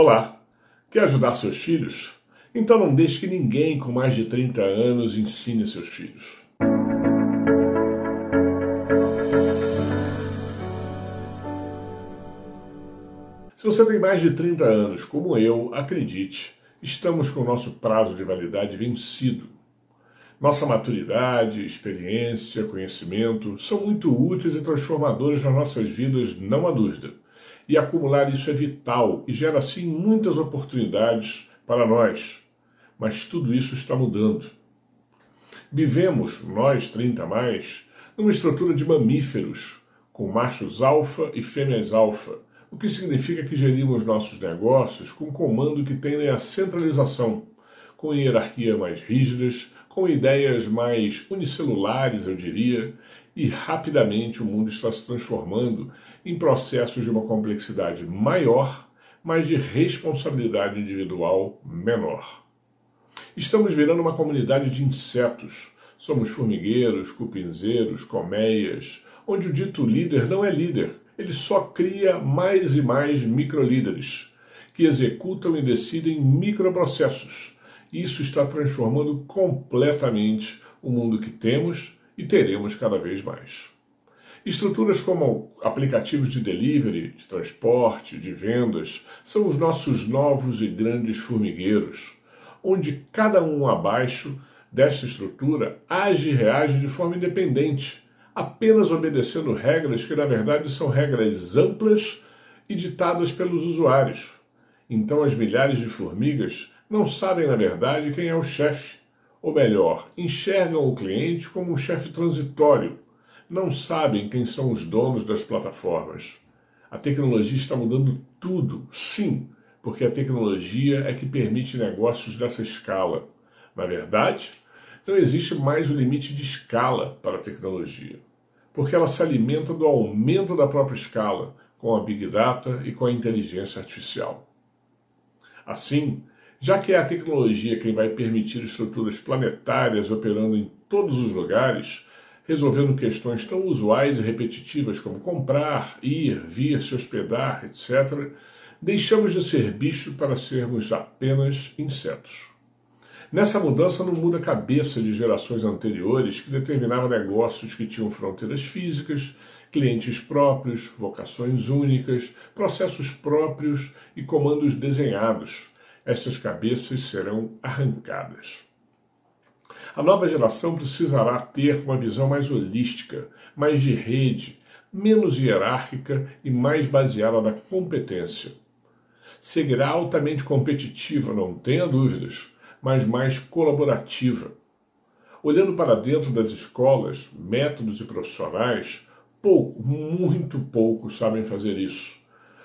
Olá! Quer ajudar seus filhos? Então não deixe que ninguém com mais de 30 anos ensine seus filhos. Se você tem mais de 30 anos, como eu, acredite, estamos com o nosso prazo de validade vencido. Nossa maturidade, experiência, conhecimento são muito úteis e transformadores nas nossas vidas, não há dúvida e acumular isso é vital e gera sim muitas oportunidades para nós. Mas tudo isso está mudando. Vivemos, nós 30 mais, numa estrutura de mamíferos, com machos alfa e fêmeas alfa, o que significa que gerimos nossos negócios com comando que tendem à centralização, com hierarquia mais rígidas, com ideias mais unicelulares, eu diria, e rapidamente o mundo está se transformando em processos de uma complexidade maior, mas de responsabilidade individual menor. Estamos virando uma comunidade de insetos. Somos formigueiros, cupinzeiros, colmeias, onde o dito líder não é líder, ele só cria mais e mais microlíderes, que executam e decidem microprocessos. Isso está transformando completamente o mundo que temos e teremos cada vez mais. Estruturas como aplicativos de delivery, de transporte, de vendas, são os nossos novos e grandes formigueiros, onde cada um abaixo desta estrutura age e reage de forma independente, apenas obedecendo regras que, na verdade, são regras amplas e ditadas pelos usuários. Então, as milhares de formigas não sabem, na verdade, quem é o chefe ou melhor, enxergam o cliente como um chefe transitório, não sabem quem são os donos das plataformas. A tecnologia está mudando tudo, sim, porque a tecnologia é que permite negócios dessa escala. Na verdade, não existe mais o limite de escala para a tecnologia, porque ela se alimenta do aumento da própria escala com a Big Data e com a inteligência artificial. Assim, já que é a tecnologia quem vai permitir estruturas planetárias operando em todos os lugares, resolvendo questões tão usuais e repetitivas como comprar, ir, vir, se hospedar, etc., deixamos de ser bicho para sermos apenas insetos. Nessa mudança não muda a cabeça de gerações anteriores que determinava negócios que tinham fronteiras físicas, clientes próprios, vocações únicas, processos próprios e comandos desenhados estas cabeças serão arrancadas. A nova geração precisará ter uma visão mais holística, mais de rede, menos hierárquica e mais baseada na competência. Seguirá altamente competitiva, não tenha dúvidas, mas mais colaborativa. Olhando para dentro das escolas, métodos e profissionais, pouco, muito pouco sabem fazer isso.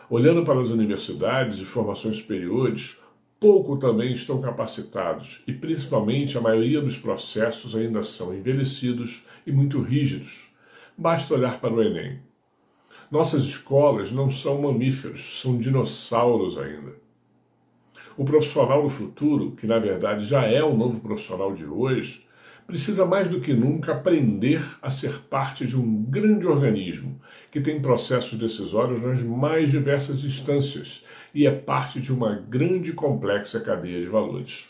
Olhando para as universidades e formações superiores, pouco também estão capacitados e, principalmente, a maioria dos processos ainda são envelhecidos e muito rígidos. Basta olhar para o Enem. Nossas escolas não são mamíferos, são dinossauros ainda. O profissional do futuro, que na verdade já é o novo profissional de hoje, precisa mais do que nunca aprender a ser parte de um grande organismo que tem processos decisórios nas mais diversas instâncias e é parte de uma grande e complexa cadeia de valores.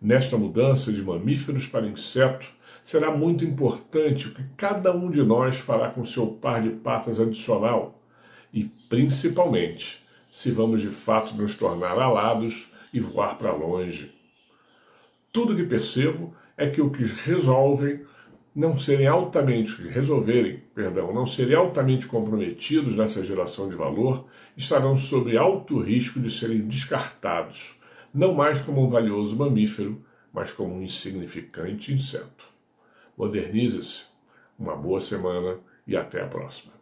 Nesta mudança de mamíferos para inseto, será muito importante o que cada um de nós fará com seu par de patas adicional e, principalmente, se vamos de fato nos tornar alados e voar para longe. Tudo que percebo é que o que resolvem não serem altamente, resolverem, perdão, não serem altamente comprometidos nessa geração de valor, estarão sob alto risco de serem descartados, não mais como um valioso mamífero, mas como um insignificante inseto. Modernize-se, uma boa semana e até a próxima.